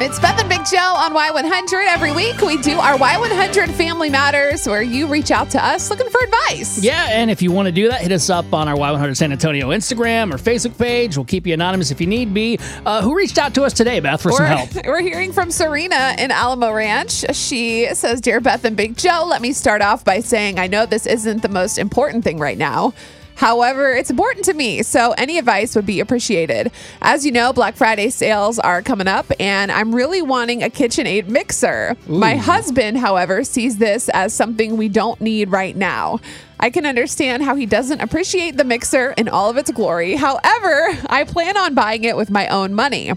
It's Beth and Big Joe on Y100. Every week we do our Y100 Family Matters where you reach out to us looking for advice. Yeah, and if you want to do that, hit us up on our Y100 San Antonio Instagram or Facebook page. We'll keep you anonymous if you need be. Uh, who reached out to us today, Beth, for some We're, help? we're hearing from Serena in Alamo Ranch. She says, Dear Beth and Big Joe, let me start off by saying I know this isn't the most important thing right now. However, it's important to me, so any advice would be appreciated. As you know, Black Friday sales are coming up, and I'm really wanting a KitchenAid mixer. My husband, however, sees this as something we don't need right now. I can understand how he doesn't appreciate the mixer in all of its glory. However, I plan on buying it with my own money.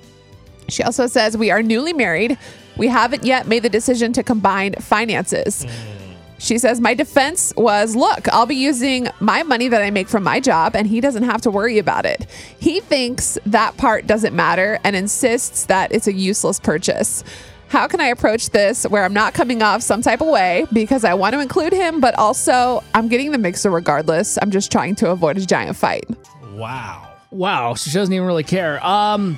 She also says, We are newly married. We haven't yet made the decision to combine finances. Hmm. She says, My defense was look, I'll be using my money that I make from my job, and he doesn't have to worry about it. He thinks that part doesn't matter and insists that it's a useless purchase. How can I approach this where I'm not coming off some type of way because I want to include him, but also I'm getting the mixer regardless? I'm just trying to avoid a giant fight. Wow. Wow, she doesn't even really care. Um,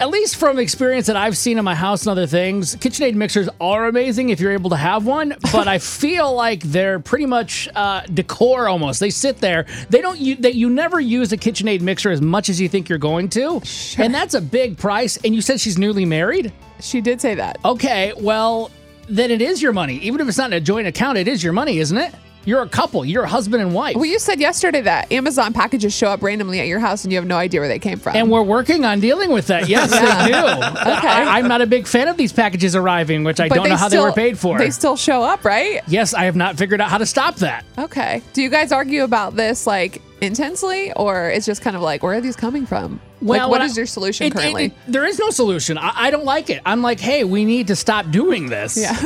at least from experience that I've seen in my house and other things, KitchenAid mixers are amazing if you're able to have one. But I feel like they're pretty much uh, decor almost. They sit there. They don't. You, that you never use a KitchenAid mixer as much as you think you're going to, and that's a big price. And you said she's newly married. She did say that. Okay, well then it is your money. Even if it's not in a joint account, it is your money, isn't it? You're a couple. You're a husband and wife. Well, you said yesterday that Amazon packages show up randomly at your house and you have no idea where they came from. And we're working on dealing with that. Yes, they do. Okay. I, am not a big fan of these packages arriving, which I But don't know how still- they were paid for. They still show up, right? yes, I have not figured out how to stop that. Okay. Do you guys argue about this like intensely, or it's just kind of like, where are these coming from? like, what when is I- your solution it- it- currently? it- there is no solution. I, I don't like it. I'm like, hey, we need to stop doing this. yeah.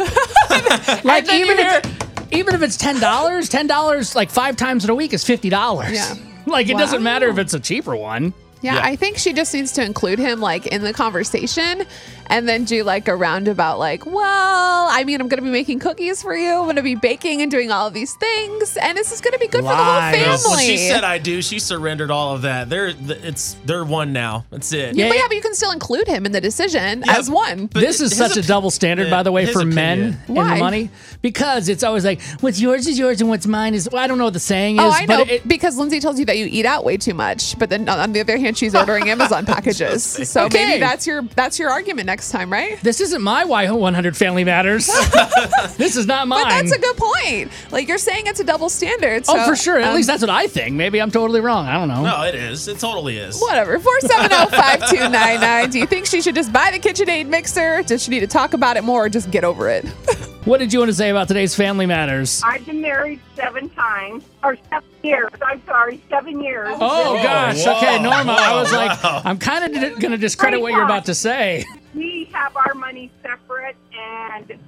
like even if even if it's ten dollars, ten dollars like five times in a week is fifty dollars. Yeah. like it doesn't matter if it's a cheaper one. Yeah, Yeah. I think she just needs to include him like in the conversation, and then do like a roundabout, like, well, I mean, I'm gonna be making cookies for you. I'm gonna be baking and doing all of these things, and this is gonna be good for the whole family. When she said I do, she surrendered all of that. They're it's they're one now. That's it. yeah, Yeah. but yeah, but you can still include him in the decision Yeah, as one. but this is his such a double standard, by the way, for men opinion. in Why? the money because it's always like, what's yours is yours and what's mine is. Well, I don't know what the saying oh, is. Oh, I know it, because Lindsay tells you that you eat out way too much, but then on the other hand, she's ordering Amazon packages. So Okay. maybe that's your that's your argument next time, right? this isn't my Y100 Family Matters. this is not mine. But that's a good point. Like you're saying, it's a double standard. oh, for sure. At um, least that's what I think. Maybe I'm totally wrong. I don't know. No, it is. It totally is. Whatever. 470-5299. Do you think she should just buy the KitchenAid mixer? Does she need to talk about it more or just get over it? What did you want to say about today's Family Matters? I've been married seven times, or seven years. I'm sorry, seven years. Oh Whoa, gosh. whoa, okay, Norma. I was like, wow. I'm kind of d- going to discredit what you're about to say. We have our money separate, and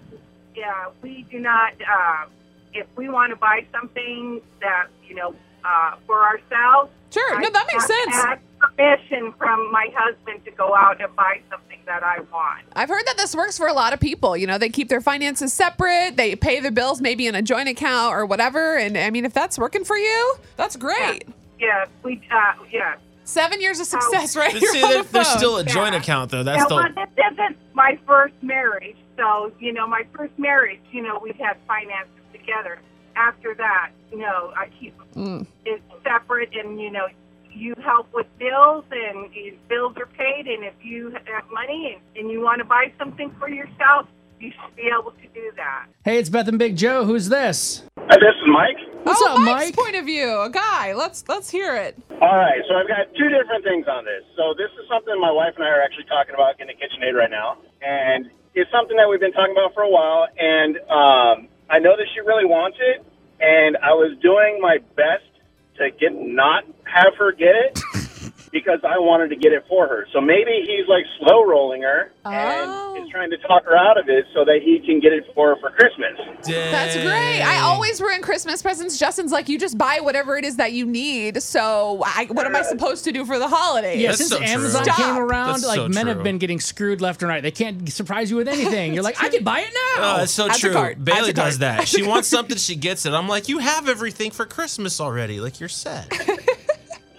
yeah, we do not. Uh, if we want to buy something that you know uh, for ourselves, Sure. I No, that makes have to sense. Ask permission from my husband to go out and buy something that I want. I've heard that this works for a lot of people. You know, they keep their finances separate, they pay their bills maybe in a joint account or whatever. And I mean, if that's working for you, that's great. Yeah, we. Uh, yeah. Seven years of success, right? But See, on there, the there's still a joint Yeah. account though. Yeah, That's well, the this isn't my first marriage, so you know, my first marriage, you know, we had finances together. After that, you know, I keep Mm. it separate, and you know, you help with bills, and your bills are paid, and if you have money and, and you want to buy something for yourself, you should be able to do that. Hey, it's Beth and Big Joe. Who's this? Hi, this is Mike. What's oh, up, Mike's Mike? point of view, a guy. Let's let's hear it. All right, so I've got two different things on this. So this is something my wife and I are actually talking about getting a KitchenAid right now, and it's something that we've been talking about for a while. And um, I know that she really wants it, and I was doing my best to get not have her get it because I wanted to get it for her. So maybe he's like slow rolling her Oh. and is trying to talk her out of it so that he can get it for her for Christmas. That's great. I always ruin Christmas presents. Justin's like, you just buy whatever it is that you need. So I, what am I supposed to do for the holidays? Yeah, That's since so. Amazon Stop. came around, That's like so men have been getting screwed left and right. They can't surprise you with anything. You're like, I can buy it now. Oh, that's so Add to true. Bailey does that. She wants something, she gets it. I'm like, you have everything for Christmas already. Like you're set.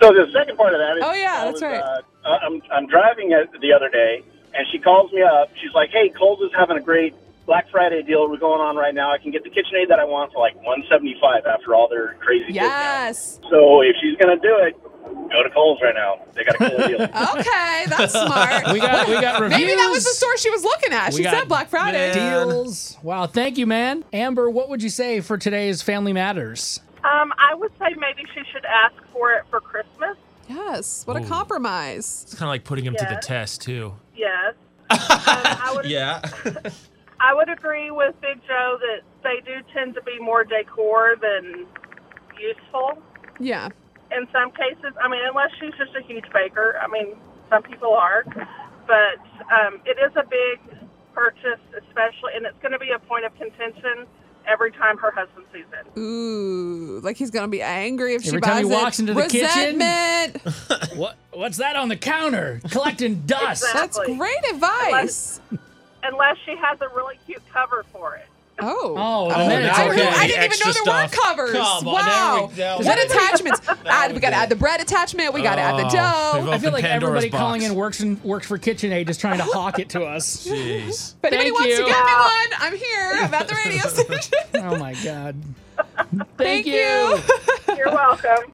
So the second part of that is, Oh, yeah, I that's was, right. Uh, I'm I'm driving it the other day, and she calls me up. She's like, "Hey, Kohl's is having a great Black Friday deal we're going on right now. I can get the KitchenAid that I want for like 175 after all their crazy deals. Yes. discounts. So if she's gonna do it, go to Kohl's right now. They got a cool deal. Okay, that's smart. We got we got reviews. Maybe that was the store she was looking at. We She got said Black Friday. Man. deals. Wow, thank you, man. Amber, what would you say for today's Family Matters? Um, I would say maybe she should ask for it for Christmas. Yes. What a compromise. It's kind of like putting him to the test too. Yes. Um, I would Yeah. I would agree with Big Joe that they do tend to be more decor than useful. Yeah. In some cases, I mean, unless she's just a huge baker. I mean, some people are, but um, it is a big purchase, especially, and it's going to be a point of contention every time her husband sees it. Ooh, like he's gonna be angry if she Every buys time he it. walks into the kitchen? Resentment. What what's that on the counter? Collecting dust. Exactly. That's great advice. Unless she has a really cute cover for it. Oh. Oh, Oh, then I, now okay. I didn't even know there were covers. Come on, wow. there we. What attachments? add, we got to add the bread attachment. We got to add the Oh, dough. I feel like Pandora's everybody box. calling in works and works for KitchenAid just trying to hawk it to us. Jeez. If anybody Thank wants to get me one, I'm here. I'm at the radio station. Oh my god. Thank you. you. You're welcome.